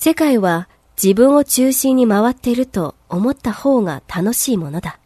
世界は自分を中心に回っていると思った方が楽しいものだ。